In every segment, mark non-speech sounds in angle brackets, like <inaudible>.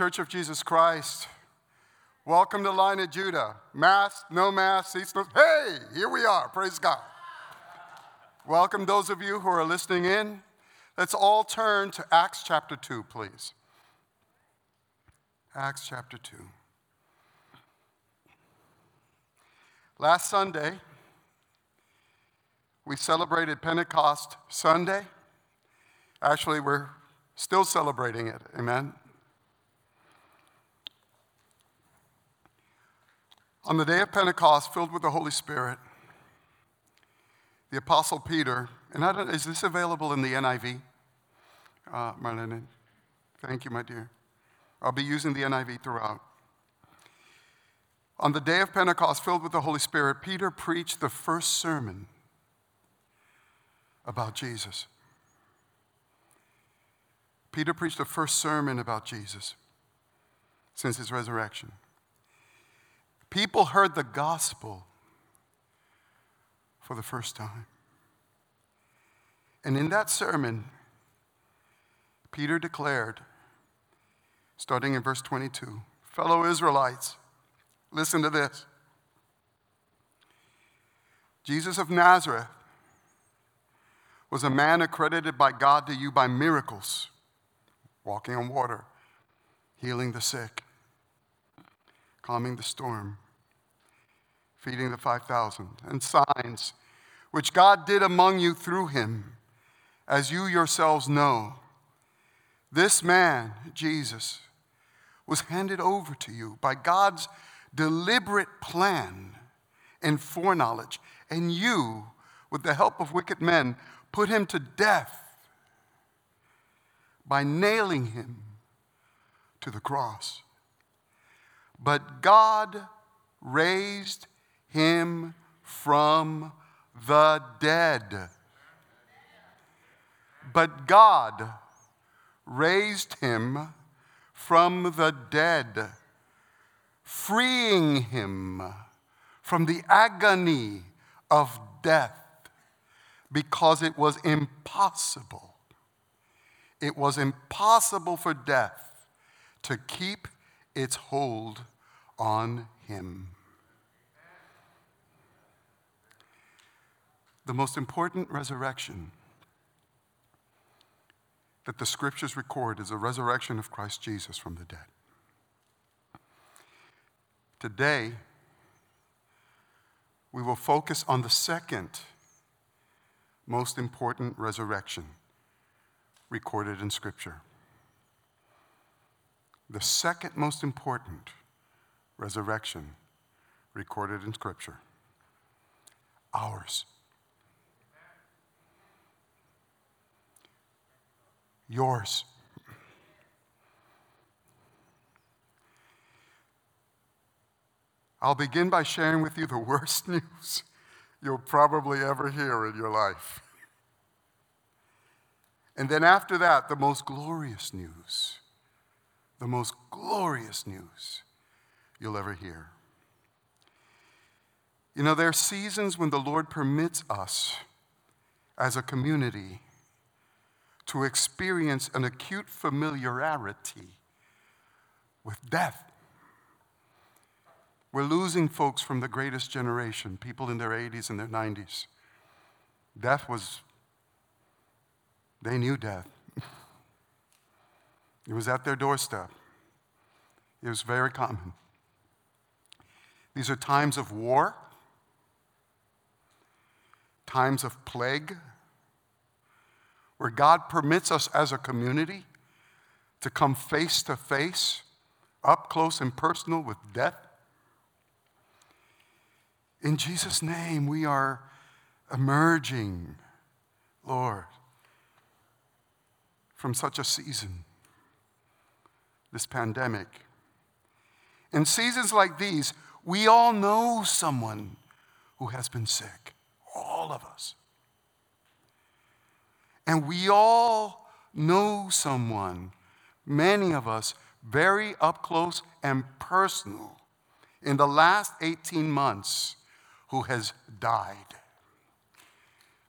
Church of Jesus Christ. Welcome to Lion of Judah. Mass, no mass, seats, no. Hey, here we are. Praise God. Welcome those of you who are listening in. Let's all turn to Acts chapter 2, please. Acts chapter 2. Last Sunday, we celebrated Pentecost Sunday. Actually, we're still celebrating it. Amen. On the day of Pentecost, filled with the Holy Spirit, the Apostle Peter, and I don't, is this available in the NIV? Uh, Marlene, thank you, my dear. I'll be using the NIV throughout. On the day of Pentecost, filled with the Holy Spirit, Peter preached the first sermon about Jesus. Peter preached the first sermon about Jesus since his resurrection. People heard the gospel for the first time. And in that sermon, Peter declared, starting in verse 22, fellow Israelites, listen to this. Jesus of Nazareth was a man accredited by God to you by miracles, walking on water, healing the sick, calming the storm, feeding the 5,000, and signs which God did among you through him, as you yourselves know. This man, Jesus, was handed over to you by God's deliberate plan and foreknowledge, and you, with the help of wicked men, put him to death by nailing him to the cross. But God raised him from the dead. But God raised him from the dead, freeing him from the agony of death because it was impossible. It was impossible for death to keep its hold on him. The most important resurrection that the scriptures record is the resurrection of Christ Jesus from the dead. Today, we will focus on the second most important resurrection recorded in Scripture. The second most important resurrection recorded in Scripture. Ours. Yours. I'll begin by sharing with you the worst <laughs> news you'll probably ever hear in your life. And then after that, the most glorious news, the most glorious news you'll ever hear. You know, there are seasons when the Lord permits us as a community to experience an acute familiarity with death. We're losing folks from the greatest generation, people in their 80s and their 90s. Death was, they knew death. <laughs> it was at their doorstep, it was very common. These are times of war, times of plague, where God permits us as a community to come face to face, up close and personal with death. In Jesus' name, we are emerging, Lord, from such a season, this pandemic. In seasons like these, we all know someone who has been sick, all of us. And we all know someone, many of us, very up close and personal in the last 18 months who has died.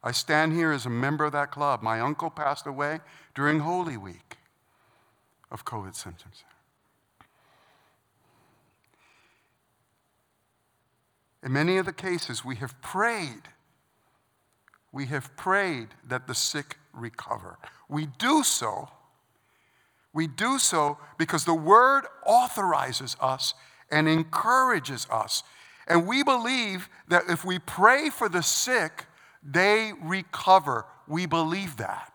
I stand here as a member of that club. My uncle passed away during Holy Week of COVID symptoms. In many of the cases, we have prayed we have prayed that the sick recover. We do so. We do so because the word authorizes us and encourages us. And we believe that if we pray for the sick, they recover. We believe that.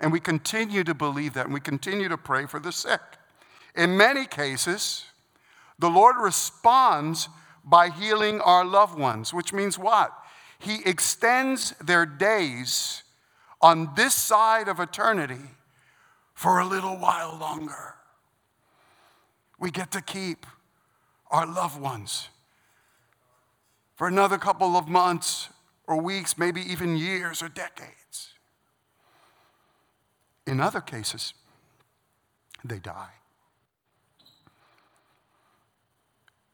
And we continue to believe that, and we continue to pray for the sick. In many cases, the Lord responds by healing our loved ones, which means what? He extends their days on this side of eternity for a little while longer. We get to keep our loved ones for another couple of months or weeks, maybe even years or decades. In other cases, they die.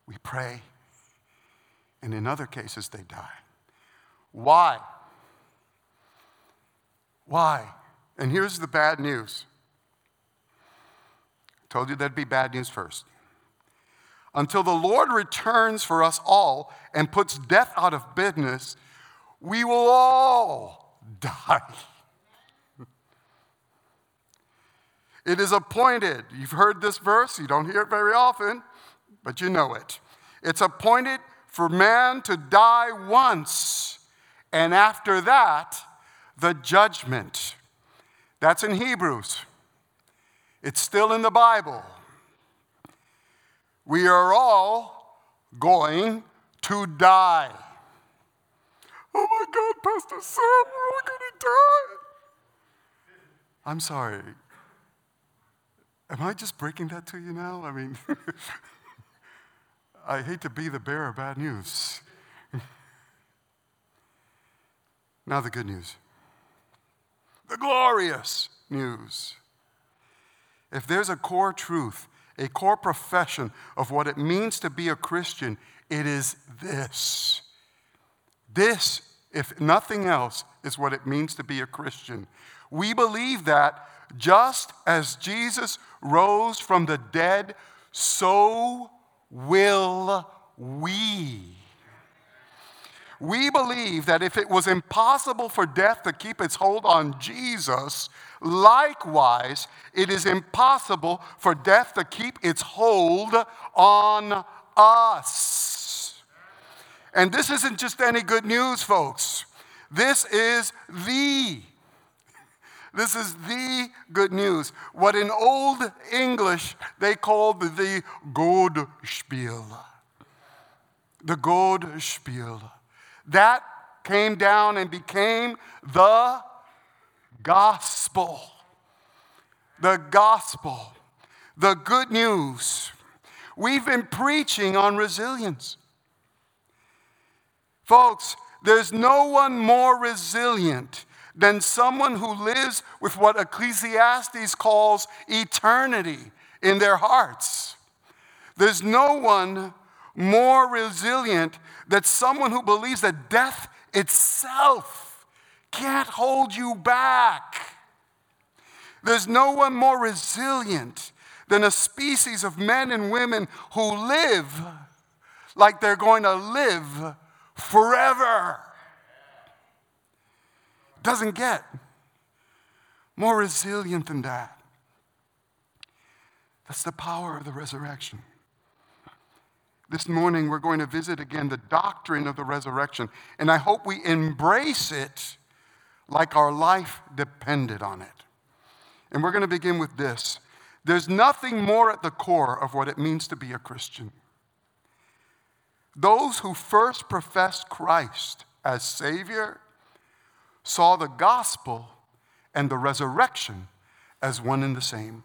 We pray, and in other cases, they die. Why? Why? And here's the bad news. I told you that'd be bad news first. Until the Lord returns for us all and puts death out of business, we will all <laughs> die. It is appointed. You've heard this verse, you don't hear it very often, but you know it. It's appointed for man to die once, and after that, the judgment. That's in Hebrews. It's still in the Bible. We are all going to die. Oh my God, Pastor Sam, we're going to die. I'm sorry. Am I just breaking that to you now? I mean, <laughs> I hate to be the bearer of bad news. Now, the good news the glorious news. If there's a core truth, a core profession of what it means to be a Christian, it is this. This, if nothing else, is what it means to be a Christian. We believe that just as Jesus rose from the dead, so will we. We believe that if it was impossible for death to keep its hold on Jesus, likewise, it is impossible for death to keep its hold on us. And this isn't just any good news, folks. This is the this is the good news. What in Old English they called the Gospel. The Gospel. That came down and became the gospel. The gospel. The good news. We've been preaching on resilience. Folks, there's no one more resilient than someone who lives with what Ecclesiastes calls eternity in their hearts. There's no one more resilient than someone who believes that death itself can't hold you back. There's no one more resilient than a species of men and women who live like they're going to live forever doesn't get more resilient than that. That's the power of the resurrection. This morning, we're going to visit again the doctrine of the resurrection, and I hope we embrace it like our life depended on it. And we're going to begin with this there's nothing more at the core of what it means to be a Christian. Those who first professed Christ as Savior saw the gospel and the resurrection as one and the same.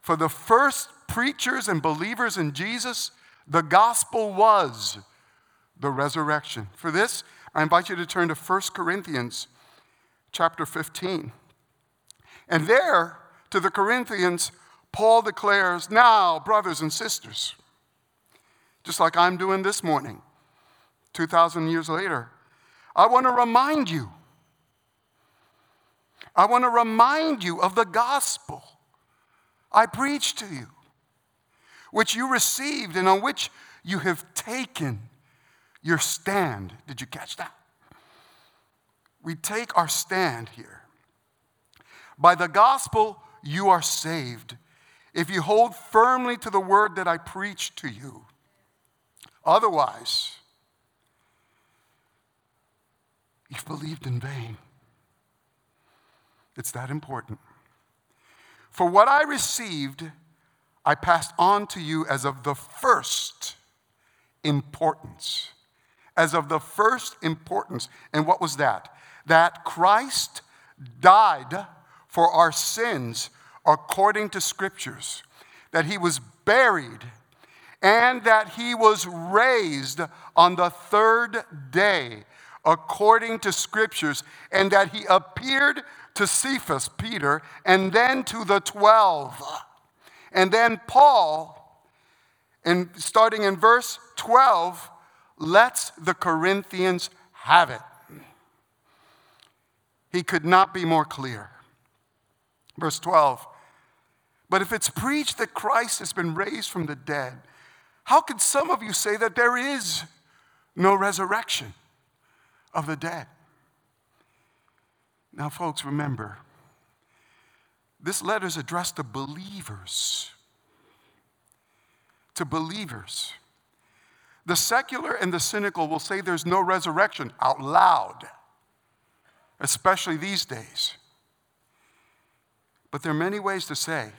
For the first preachers and believers in Jesus, the gospel was the resurrection. For this, I invite you to turn to 1 Corinthians chapter 15. And there, to the Corinthians, Paul declares, Now, brothers and sisters, just like I'm doing this morning, 2,000 years later, I want to remind you. I want to remind you of the gospel I preached to you, which you received and on which you have taken your stand. Did you catch that? We take our stand here. By the gospel, you are saved if you hold firmly to the word that I preach to you. Otherwise, you've believed in vain. It's that important. For what I received, I passed on to you as of the first importance. As of the first importance. And what was that? That Christ died for our sins according to scriptures, that he was buried, and that he was raised on the third day according to scriptures, and that he appeared to Cephas, Peter, and then to the 12. And then Paul, and starting in verse 12, lets the Corinthians have it. He could not be more clear. Verse 12 But if it's preached that Christ has been raised from the dead, how could some of you say that there is no resurrection of the dead? Now, folks, remember, this letter is addressed to believers. To believers. The secular and the cynical will say there's no resurrection out loud, especially these days. But there are many ways to say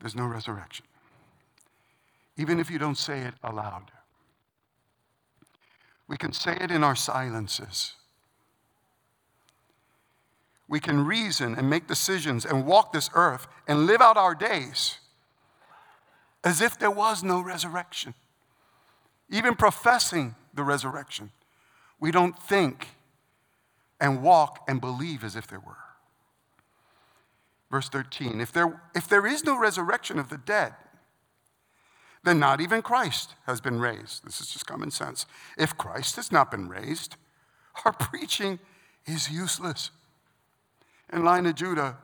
there's no resurrection, even if you don't say it aloud. We can say it in our silences. We can reason and make decisions and walk this earth and live out our days as if there was no resurrection. Even professing the resurrection, we don't think and walk and believe as if there were. Verse 13 if there, if there is no resurrection of the dead, then not even Christ has been raised. This is just common sense. If Christ has not been raised, our <laughs> preaching is useless. In Lion of Judah,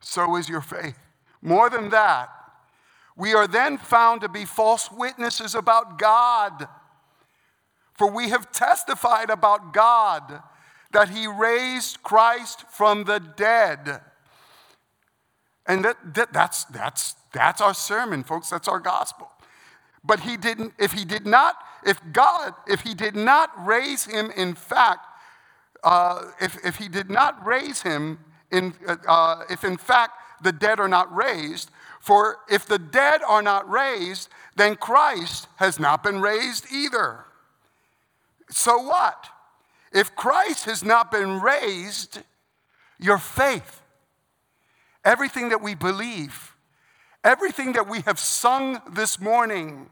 so is your faith. More than that, we are then found to be false witnesses about God. For we have testified about God that he raised Christ from the dead. And that, that, that's, that's, that's our sermon, folks. That's our gospel. But he didn't, if he did not, if God, if he did not raise him, in fact, uh, if, if he did not raise him, in, uh, if in fact the dead are not raised, for if the dead are not raised, then Christ has not been raised either. So what? If Christ has not been raised, your faith, everything that we believe, everything that we have sung this morning,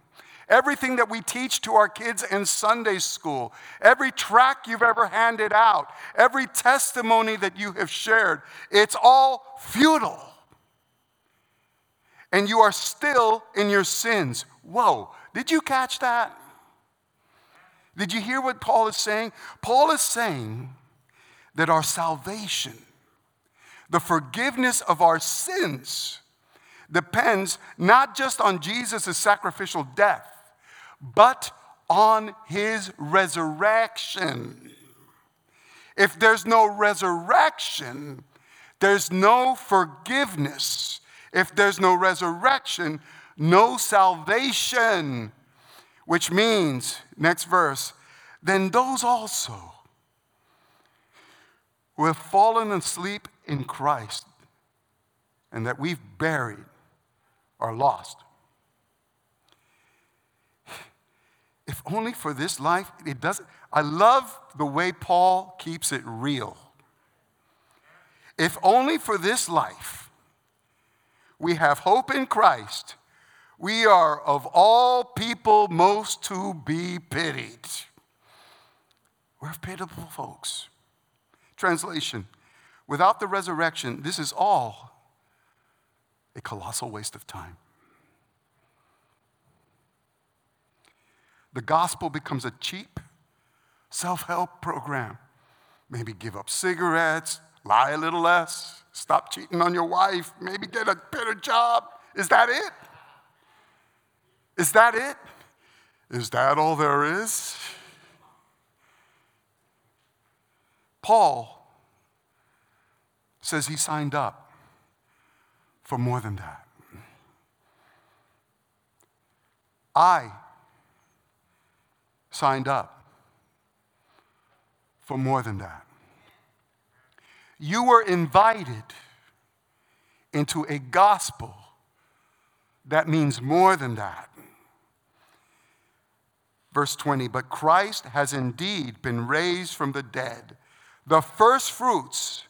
everything that we teach to our kids in Sunday school, every track you've ever handed out, every testimony that you have shared, it's all futile and you are still in your sins. Whoa, did you catch that? Did you hear what Paul is saying? Paul is saying that our salvation, the forgiveness of our sins, depends not just on Jesus' sacrificial death, but on his resurrection. If there's no resurrection, there's no forgiveness if there's no resurrection, no salvation. Which means, next verse, then those also who have fallen asleep in Christ and that we've buried are lost. If only for this life, it doesn't. I love the way Paul keeps it real. If only for this life, we have hope in Christ, we are of all people most to be pitied. We're pitiful folks. Translation Without the resurrection, this is all a colossal waste of time. The gospel becomes a cheap self help program. Maybe give up cigarettes, lie a little less, Stop cheating on your wife. Maybe get a better job. Is that it? Is that it? Is that all there is? Paul says he signed up for more than that. I signed up for more than that. You were invited into a gospel that means more than that. Verse 20, but Christ has indeed been raised from the dead, the first fruits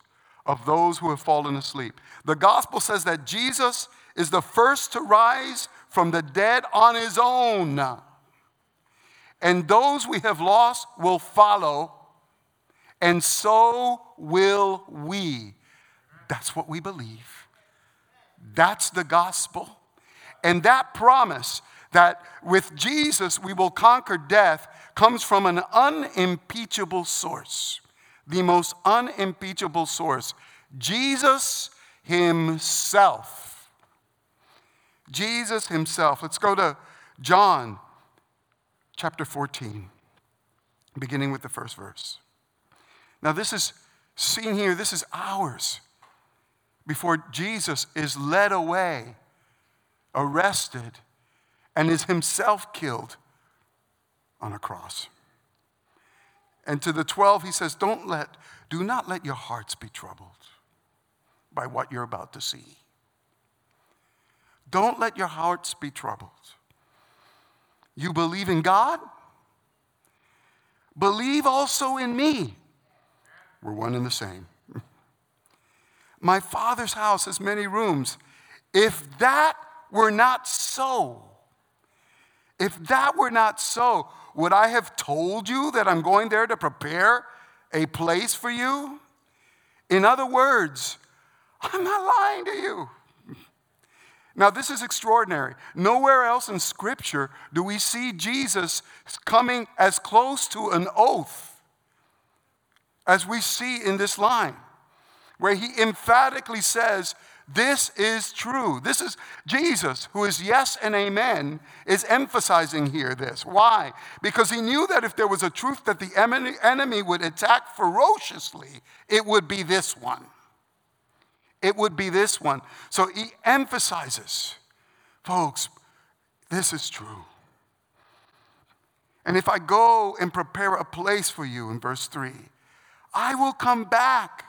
of those who have fallen asleep. The gospel says that Jesus is the first to rise from the dead on his own. And those we have lost will follow, and so will we. That's what we believe. That's the gospel. And that promise that with Jesus we will conquer death comes from an unimpeachable source. The most unimpeachable source Jesus Himself. Jesus Himself. Let's go to John chapter 14, beginning with the first verse. Now, this is seen here, this is hours before Jesus is led away arrested, and is himself killed on a cross. And to the 12, he says, Don't let, do not let your hearts be troubled by what you're about to see. Don't let your hearts be troubled. You believe in God? Believe also in me. We're one and the same. <laughs> My father's house has many rooms. If that were not so, if that were not so, would I have told you that I'm going there to prepare a place for you? In other words, I'm not lying to you. Now, this is extraordinary. Nowhere else in Scripture do we see Jesus coming as close to an oath as we see in this line, where he emphatically says, this is true. This is Jesus, who is yes and amen, is emphasizing here this. Why? Because he knew that if there was a truth that the enemy would attack ferociously, it would be this one. It would be this one. So he emphasizes, folks, this is true. And if I go and prepare a place for you in verse 3, I will come back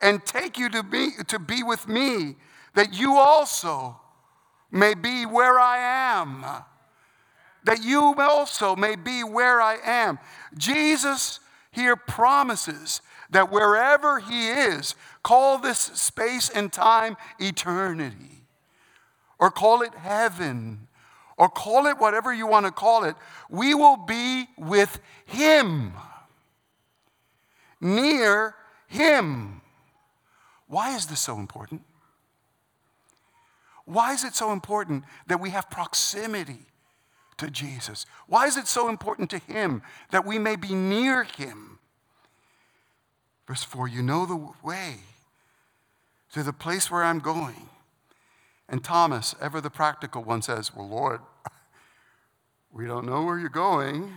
and take you to be, to be with me, that you also may be where I am. That you also may be where I am. Jesus here promises that wherever he is, call this space and time eternity, or call it heaven, or call it whatever you want to call it, we will be with him, near him. Why is this so important? Why is it so important that we have proximity to Jesus? Why is it so important to Him that we may be near Him? Verse 4 You know the way to the place where I'm going. And Thomas, ever the practical one, says, Well, Lord, <laughs> we don't know where you're going,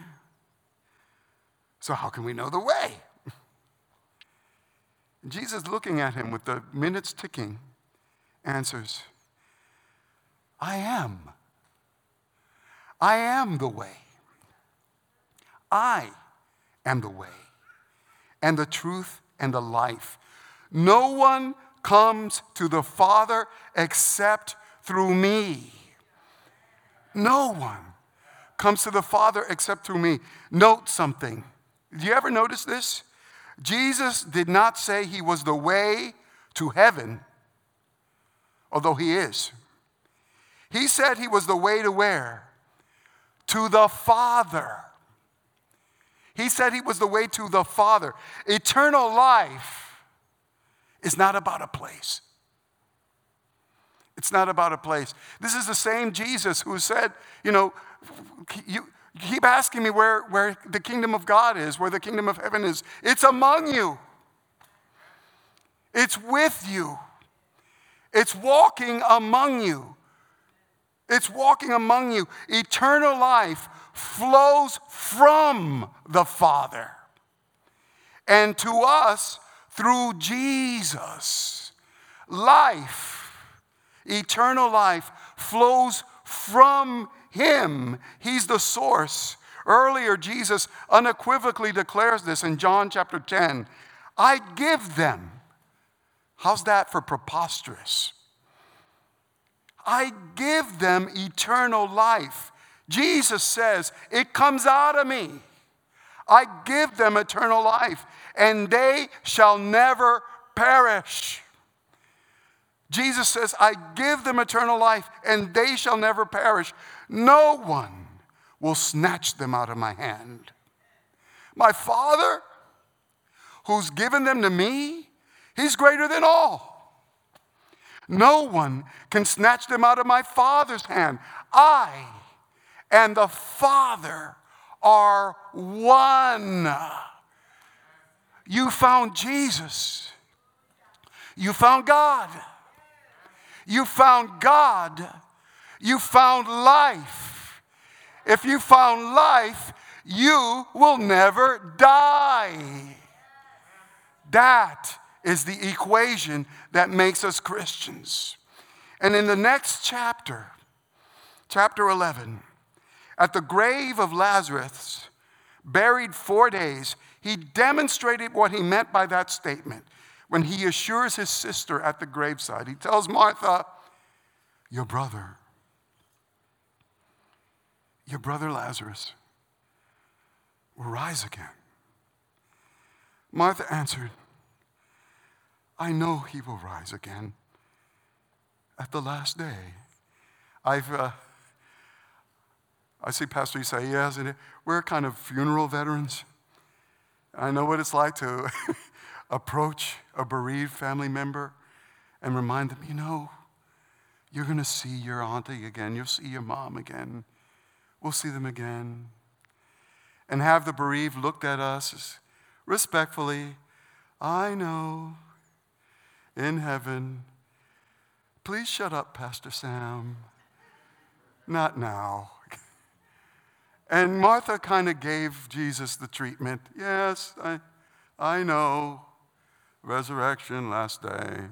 so how can we know the way? <laughs> Jesus, looking at him with the minutes ticking, answers, I am. I am the way. I am the way and the truth and the life. No one comes to the Father except through me. No one comes to the Father except through me. Note something. Do you ever notice this? Jesus did not say he was the way to heaven, although he is. He said he was the way to where? To the Father. He said he was the way to the Father. Eternal life is not about a place. It's not about a place. This is the same Jesus who said, you know, you, keep asking me where, where the kingdom of God is, where the kingdom of heaven is. It's among you, it's with you, it's walking among you. it's walking among you. Eternal life flows from the Father and to us through Jesus. Life, eternal life, flows from Him. He's the source. Earlier, Jesus unequivocally declares this in John chapter 10 I give them. How's that for preposterous? I give them eternal life. Jesus says, It comes out of me. I give them eternal life, and they shall never perish. Jesus says, I give them eternal life, and they shall never perish. No one will snatch them out of my hand. My Father, who's given them to me, He's greater than all. No one can snatch them out of my Father's hand. I and the Father are one. You found Jesus. You found God. You found God. You found life. If you found life, you will never die. That is the equation that makes us Christians. And in the next chapter, chapter 11, at the grave of Lazarus, buried four days, he demonstrated what he meant by that statement when he assures his sister at the graveside. He tells Martha, Your brother, your brother Lazarus will rise again. Martha answered, I know he will rise again at the last day. I've, uh, I see Pastor you say, yes, and we're kind of funeral veterans. I know what it's like to <laughs> approach a bereaved family member and remind them, you know, you're going to see your auntie again. You'll see your mom again. We'll see them again. And have the bereaved looked at us respectfully. I know in heaven. Please shut up, Pastor Sam. Not now. And Martha kind of gave Jesus the treatment. Yes, I, I know. Resurrection, last day.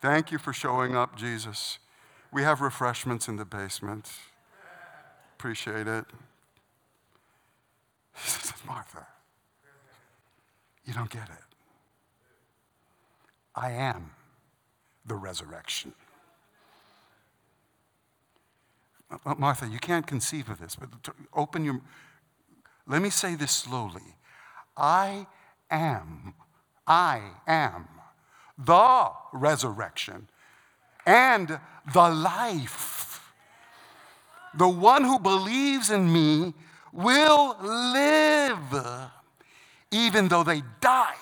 Thank you for showing up, Jesus. We have refreshments in the basement. Appreciate it. <laughs> Martha, you don't get it. I am the resurrection. Uh, uh, Martha, you can't conceive of this, but open your. Let me say this slowly. I am, I am the resurrection and the life. The one who believes in me will live even though they die.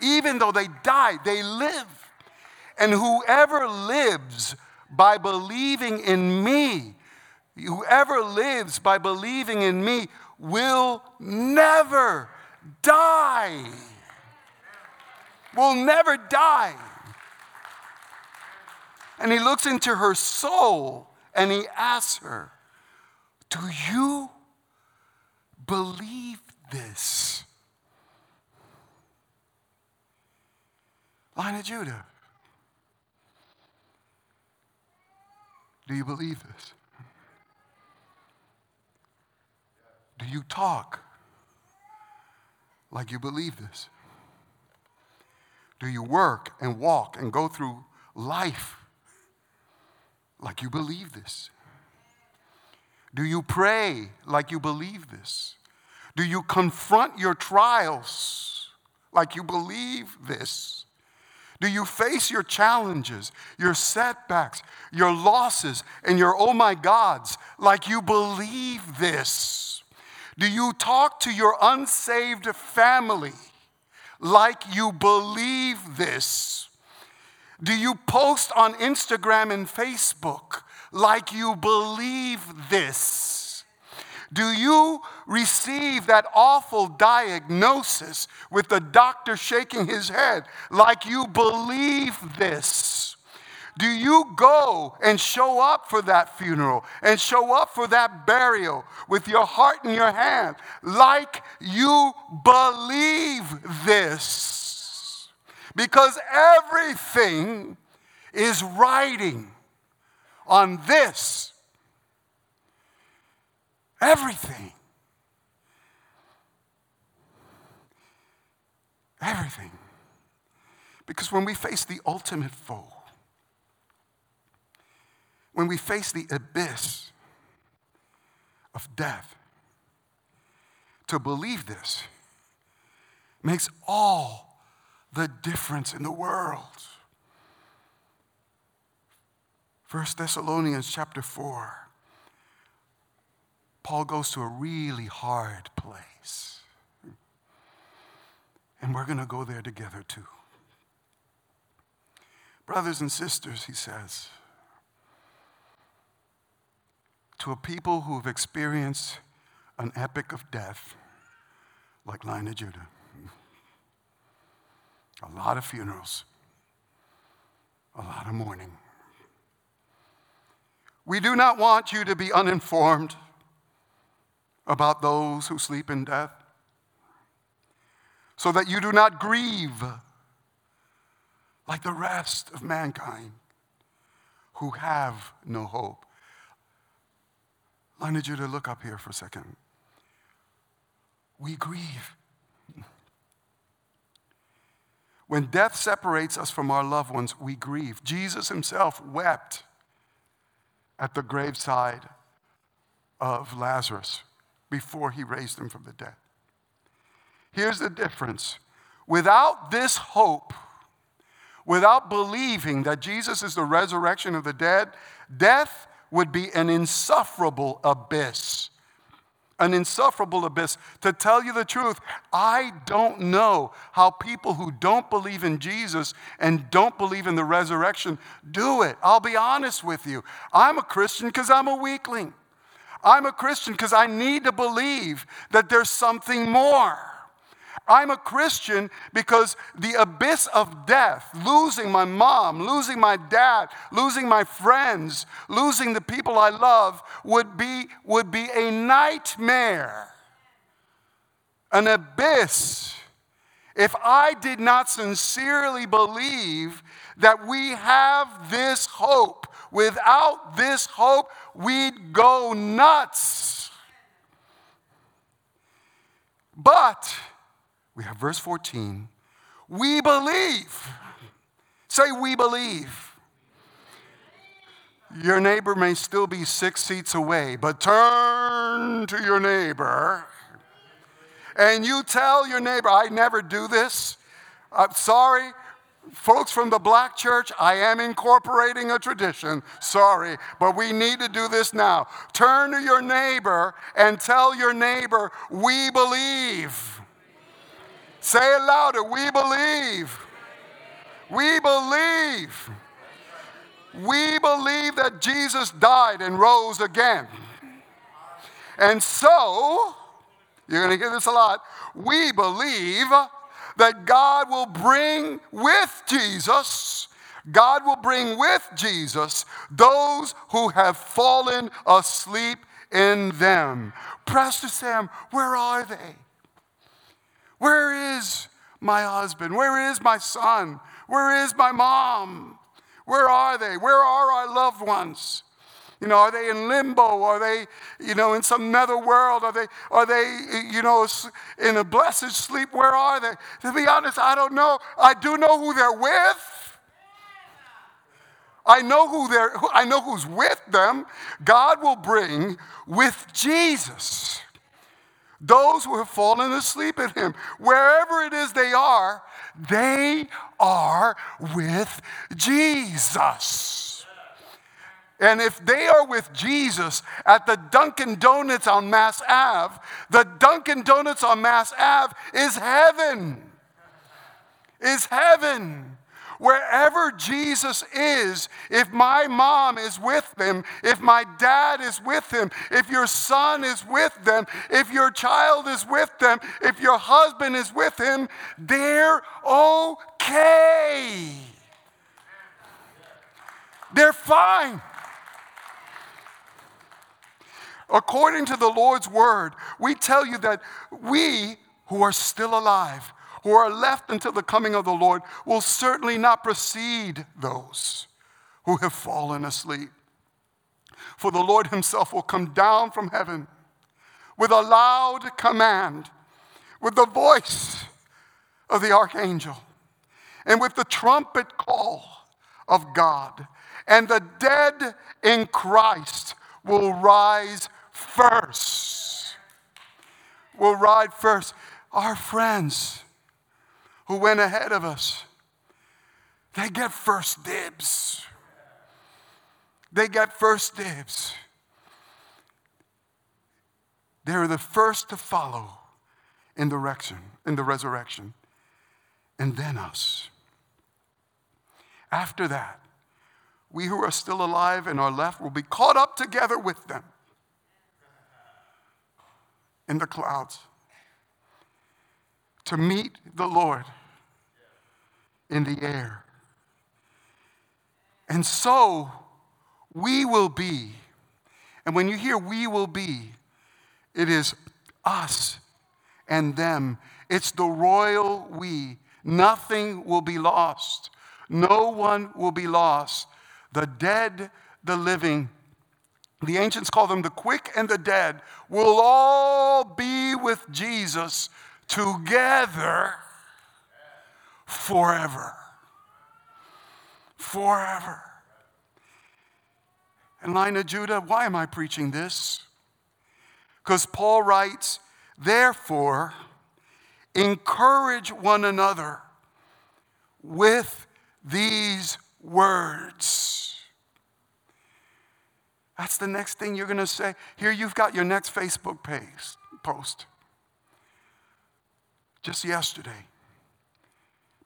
Even though they die, they live. And whoever lives by believing in me, whoever lives by believing in me will never die. Will never die. And he looks into her soul and he asks her, Do you believe this? Lion of Judah. Do you believe this? Do you talk like you believe this? Do you work and walk and go through life like you believe this? Do you pray like you believe this? Do you confront your trials like you believe this? Do you face your challenges, your setbacks, your losses, and your oh my gods like you believe this? Do you talk to your unsaved family like you believe this? Do you post on Instagram and Facebook like you believe this? Do you receive that awful diagnosis with the doctor shaking his head like you believe this? Do you go and show up for that funeral and show up for that burial with your heart in your hand like you believe this? Because everything is riding on this. Everything. Everything. Because when we face the ultimate foe, when we face the abyss of death, to believe this makes all the difference in the world. 1 Thessalonians chapter 4. Paul goes to a really hard place. And we're going to go there together too. Brothers and sisters, he says, to a people who have experienced an epic of death like Lion of Judah, a lot of funerals, a lot of mourning. We do not want you to be uninformed about those who sleep in death, so that you do not grieve like the rest of mankind who have no hope. I need you to look up here for a second. We grieve. When death separates us from our loved ones, we grieve. Jesus himself wept at the graveside of Lazarus before he raised him from the dead. Here's the difference without this hope, without believing that Jesus is the resurrection of the dead, death would be an insufferable abyss. An insufferable abyss. To tell you the truth, I don't know how people who don't believe in Jesus and don't believe in the resurrection do it. I'll be honest with you. I'm a Christian because I'm a weakling. I'm a Christian because I need to believe that there's something more. I'm a Christian because the abyss of death, losing my mom, losing my dad, losing my friends, losing the people I love, would be, would be a nightmare, an abyss. If I did not sincerely believe that we have this hope, without this hope, we'd go nuts. But, we have verse 14, we believe. Say, we believe. Your neighbor may still be six seats away, but turn to your neighbor and you tell your neighbor, I never do this. I'm sorry, folks from the black church, I am incorporating a tradition. Sorry, but we need to do this now. Turn to your neighbor and tell your neighbor, We believe. Say it louder. We believe. We believe. We believe that Jesus died and rose again. And so, you're going to hear this a lot. We believe that God will bring with Jesus, God will bring with Jesus those who have fallen asleep in them. Pastor Sam, where are they? Where is my husband? Where is my son? Where is my mom? Where are they? Where are our loved ones? You know, are they in limbo? Are they, you know, in some nether world? Are they, are they, you know, in a blessed sleep? Where are they? To be honest, I don't know. I do know who they're with. I know who they're, I know who's with them. God will bring with Jesus those who have fallen asleep in him. Wherever it is they are, they are with Jesus. And if they are with Jesus at the Dunkin' Donuts on Mass Ave, the Dunkin' Donuts on Mass Ave is heaven. Is heaven. Wherever Jesus is, if my mom is with them, if my dad is with them, if your son is with them, if your child is with them, if your husband is with him, they're okay. They're fine. According to the Lord's word, we tell you that we who are still alive, who are left until the coming of the Lord, will certainly not precede those who have fallen asleep. For the Lord himself will come down from heaven with a loud command, with the voice of the archangel, and with the trumpet call of God. And the dead in Christ will rise first. Will ride first. Our friends who went ahead of us, they get first dibs. They get first dibs. They're the first to follow in the resurrection, in the resurrection, and then us. After that, we who are still alive and are left will be caught up together with them in the clouds to meet the Lord in the air. And so we will be. And when you hear we will be, it is us and them. It's the royal we. Nothing will be lost. No one will be lost. The dead, the living, the ancients call them the quick and the dead, will all be with Jesus together forever. Forever. And Lion of Judah, why am I preaching this? Because Paul writes, therefore, encourage one another with these words. That's the next thing you're going to say. Here you've got your next Facebook page, post. Just yesterday.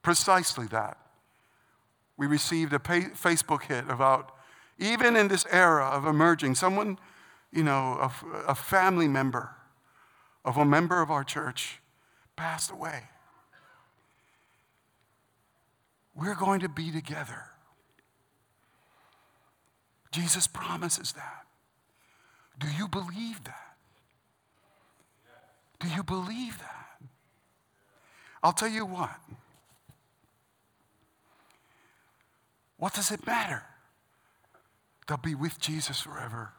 Precisely that. We received a Facebook hit about, even in this era of emerging, someone, you know, a, a family member of a member of our church passed away. We're going to be together. Jesus promises that. Do you believe that? Do you believe that? I'll tell you what. What does it matter? They'll be with Jesus forever.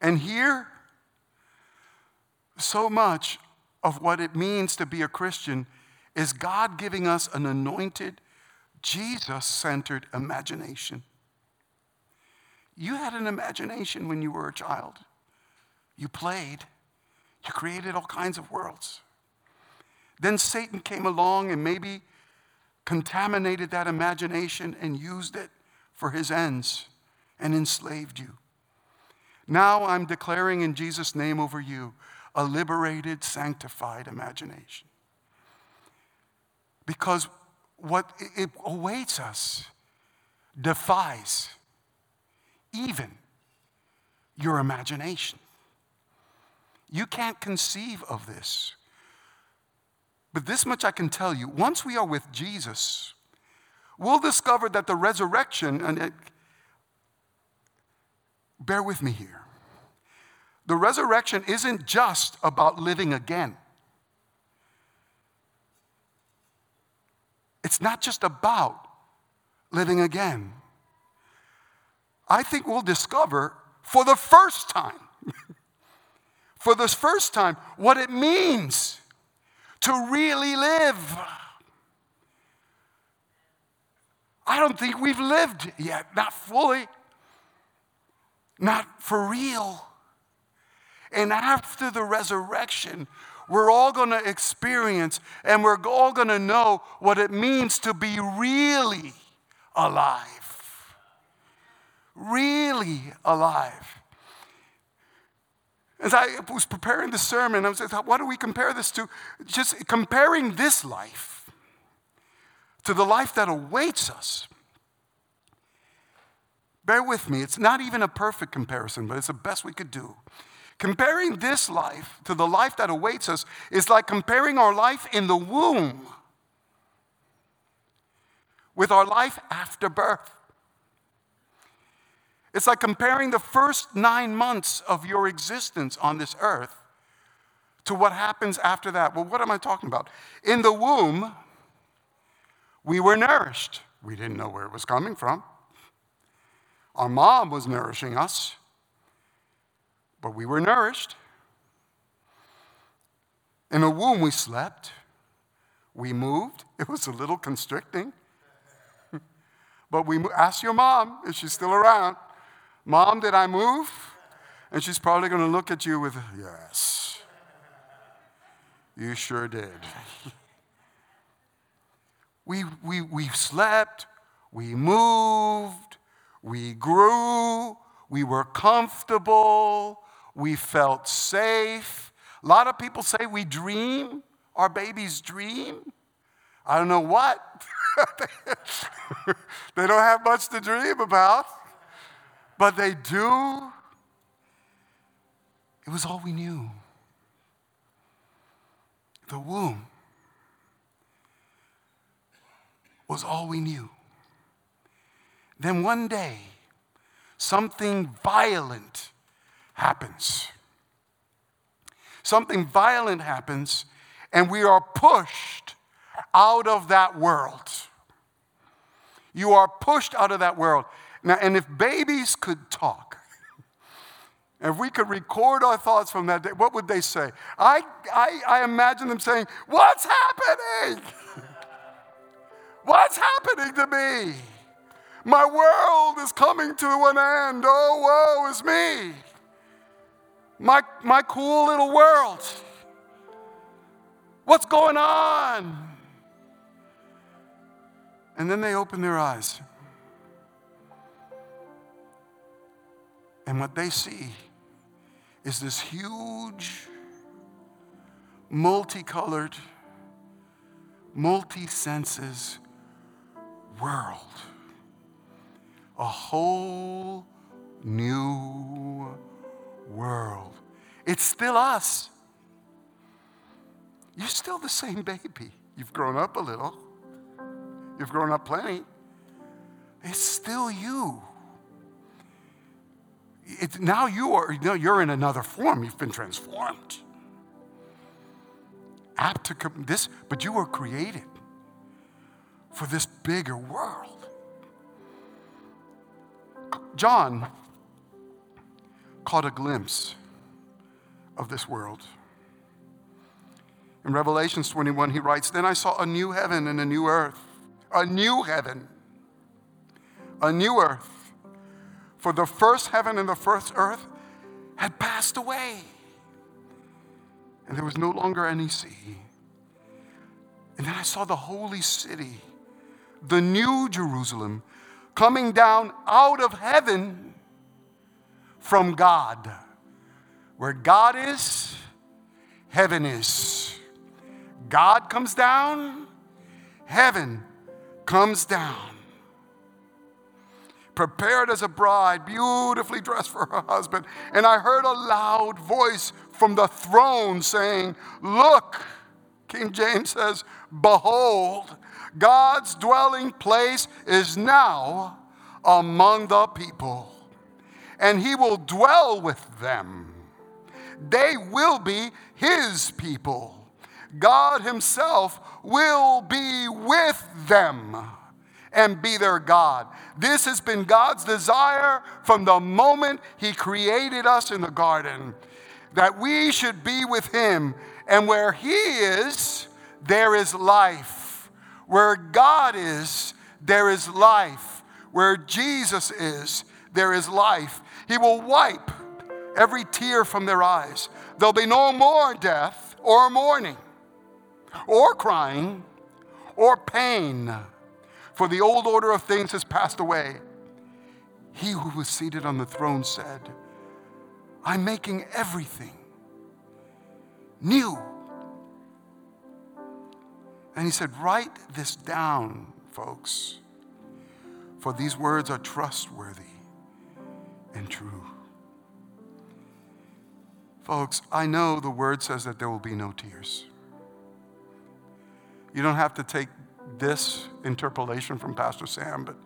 And here, so much of what it means to be a Christian is God giving us an anointed, Jesus centered imagination. You had an imagination when you were a child. You played. You created all kinds of worlds. Then Satan came along and maybe contaminated that imagination and used it for his ends and enslaved you. Now I'm declaring in Jesus' name over you a liberated, sanctified imagination. Because what it awaits us defies even your imagination. You can't conceive of this. But this much I can tell you once we are with Jesus, we'll discover that the resurrection, and it, bear with me here, the resurrection isn't just about living again. It's not just about living again. I think we'll discover for the first time, <laughs> for the first time, what it means to really live. I don't think we've lived yet, not fully, not for real. And after the resurrection, we're all going to experience and we're all going to know what it means to be really alive really alive. As I was preparing the sermon, I was like, what do we compare this to? Just comparing this life to the life that awaits us. Bear with me, it's not even a perfect comparison, but it's the best we could do. Comparing this life to the life that awaits us is like comparing our life in the womb with our life after birth. It's like comparing the first nine months of your existence on this earth to what happens after that. Well, what am I talking about? In the womb, we were nourished. We didn't know where it was coming from. Our mom was nourishing us, but we were nourished. In the womb, we slept. We moved. <laughs> It was a little constricting. <laughs> but we ask your mom if she's still around. Mom, did I move? And she's probably going to look at you with, Yes, you sure did. <laughs> we, we, we slept, we moved, we grew, we were comfortable, we felt safe. A lot of people say we dream, our babies dream. I don't know what. <laughs> they don't have much to dream about, but they do. It was all we knew. The womb was all we knew. Then one day, something violent happens. Something violent happens, and we are pushed out of that world. You are pushed out of that world. Now, and if babies could talk, <laughs> if we could record our thoughts from that day, what would they say? I, I, I imagine them saying, What's happening? <laughs> What's happening to me? My world is coming to an end. Oh, woe is me. My, my cool little world. What's going on? And then they open their eyes. And what they see is this huge, multicolored, multi senses world. A whole new world. It's still us. You're still the same baby. You've grown up a little, you've grown up plenty. It's still you. It, now you are, you know, you're in another form. You've been transformed. Apt to this, but you were created for this bigger world. John caught a glimpse of this world. In Revelations 21, he writes, Then I saw a new heaven and a new earth. A new heaven, a new earth. For the first heaven and the first earth had passed away, and there was no longer any sea. And then I saw the holy city, the new Jerusalem, coming down out of heaven from God. Where God is, heaven is. God comes down, heaven comes down. Prepared as a bride, beautifully dressed for her husband. And I heard a loud voice from the throne saying, Look, King James says, Behold, God's dwelling place is now among the people, and he will dwell with them. They will be his people. God himself will be with them and be their God. This has been God's desire from the moment he created us in the garden that we should be with him, and where he is, there is life. Where God is, there is life. Where Jesus is, there is life. He will wipe every tear from their eyes. There'll be no more death or mourning or crying or pain, for the old order of things has passed away. He who was seated on the throne said, I'm making everything new. And he said, Write this down, folks, for these words are trustworthy and true. Folks, I know the word says that there will be no tears. You don't have to take this interpolation from Pastor Sam, but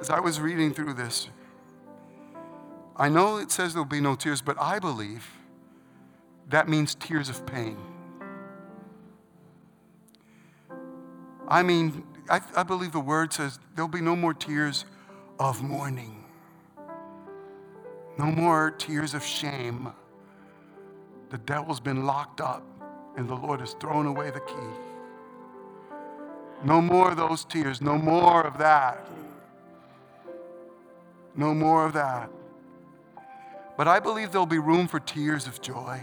as I was reading through this, I know it says there'll be no tears, but I believe that means tears of pain. I mean, I, I believe the word says there'll be no more tears of mourning, no more tears of shame. The devil's been locked up, and the Lord has thrown away the key. No more of those tears, no more of that. No more of that. But I believe there'll be room for tears of joy.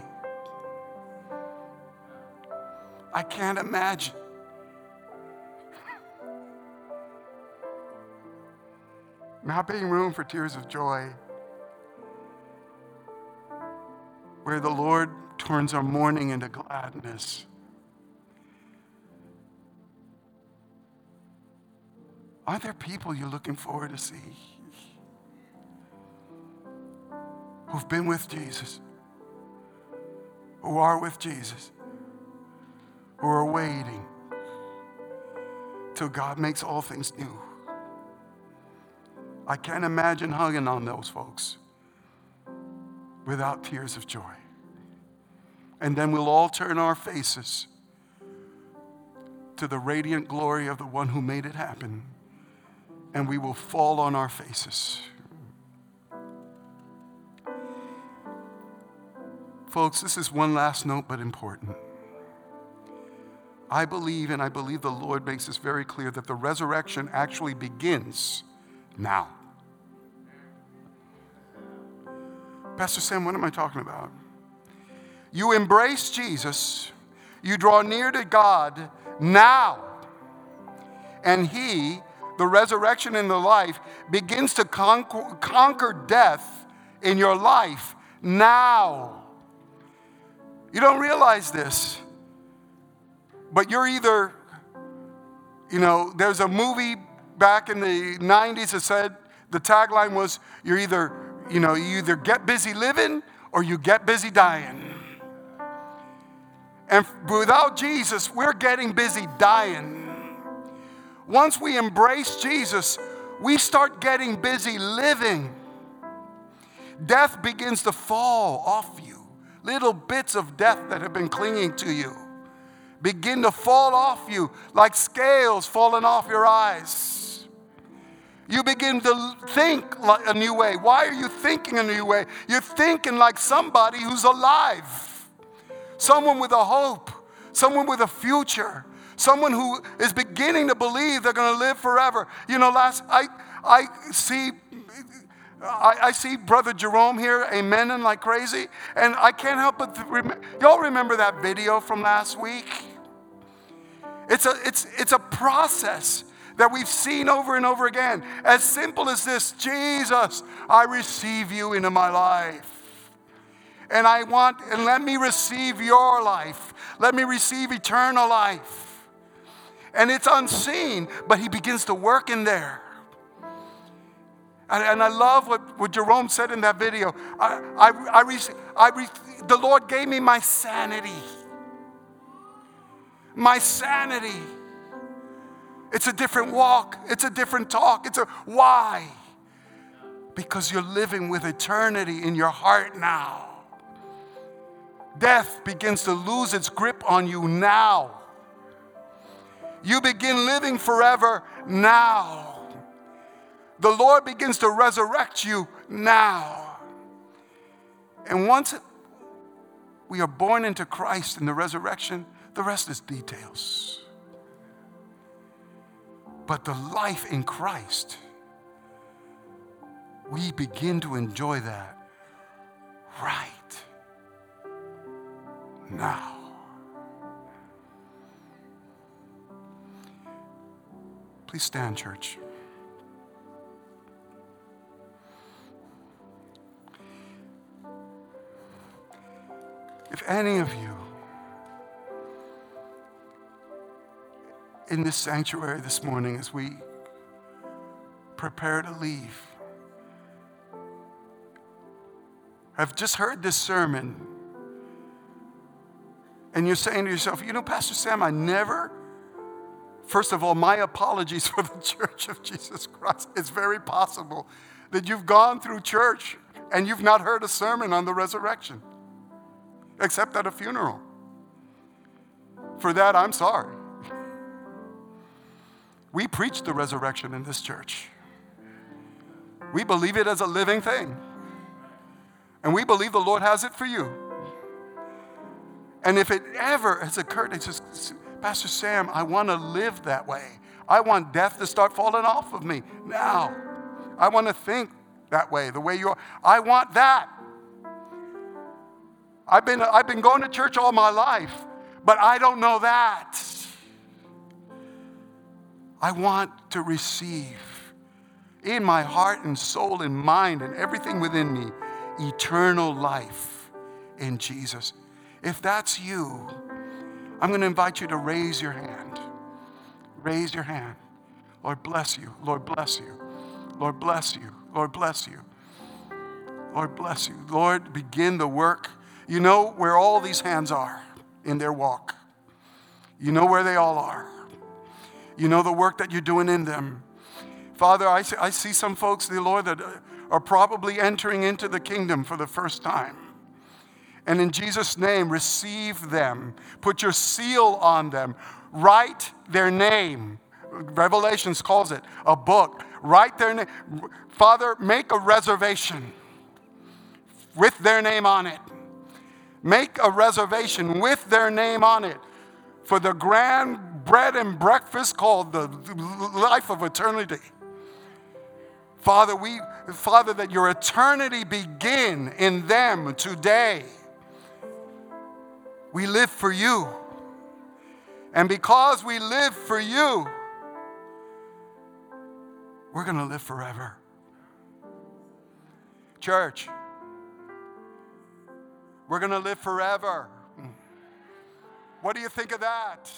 I can't imagine. Not being room for tears of joy, where the Lord turns our mourning into gladness. Are there people you're looking forward to see who've been with Jesus, who are with Jesus, who are waiting till God makes all things new? I can't imagine hugging on those folks without tears of joy. And then we'll all turn our faces to the radiant glory of the one who made it happen and we will fall on our faces. Folks, this is one last note, but important. I believe, and I believe the Lord makes this very clear, that the resurrection actually begins now. Pastor Sam, what am I talking about? You embrace Jesus, you draw near to God now, and He the resurrection and the life begins to conquer, conquer death in your life now. You don't realize this, but you're either, you know, there's a movie back in the 90s that said the tagline was you're either, you know, you either get busy living or you get busy dying. And without Jesus, we're getting busy dying. Once we embrace Jesus, we start getting busy living. Death begins to fall off you. Little bits of death that have been clinging to you begin to fall off you like scales falling off your eyes. You begin to think like a new way. Why are you thinking a new way? You're thinking like somebody who's alive, someone with a hope, someone with a future someone who is beginning to believe they're going to live forever. You know, last I I see I, I, see Brother Jerome here, amening like crazy, and I can't help but remember. Y'all remember that video from last week? It's a it's it's a process that we've seen over and over again. As simple as this, Jesus, I receive you into my life. And I want, and let me receive your life. Let me receive eternal life and it's unseen, but he begins to work in there. And, and I love what, what Jerome said in that video. I, I, I, I, the Lord gave me my sanity. My sanity. It's a different walk, it's a different talk. It's a why? Because you're living with eternity in your heart now. Death begins to lose its grip on you now. You begin living forever now. The Lord begins to resurrect you now. And once we are born into Christ in the resurrection, the rest is details. But the life in Christ, we begin to enjoy that right now. Please stand, church. If any of you in this sanctuary this morning, as we prepare to leave, have just heard this sermon, and you're saying to yourself, you know, Pastor Sam, I never First of all, my apologies <laughs> for the Church of Jesus Christ. It's very possible that you've gone through church and you've not heard a sermon on the resurrection, except at a funeral. For that, I'm sorry. We preach the resurrection in this church. We believe it as a living thing. And we believe the Lord has it for you. And if it ever has occurred, it's just, Pastor Sam, I want to live that way. I want death to start falling off of me now. I want to think that way, the way you are. I want that. I've been, I've been going to church all my life, but I don't know that. I want to receive in my heart and soul and mind and everything within me eternal life in Jesus. If that's you, I'm going to invite you to raise your hand. Raise your hand. Lord, bless you. Lord, bless you. Lord, bless you. Lord, bless you. Lord, bless you. Lord, begin the work. You know where all these hands are in their walk. You know where they all are. You know the work that you're doing in them. Father, I see, I see some folks, the Lord, that are probably entering into the kingdom for the first time. And in Jesus' name, receive them. Put your seal on them. Write their name. Revelations calls it a book. Write their name. Father, make a reservation with their name on it. Make a reservation with their name on it for the grand bread and breakfast called the life of eternity. Father, we, Father, that your eternity begin in them today. We live for you. And because we live for you, we're going to live forever. Church, we're going to live forever. What do you think of that?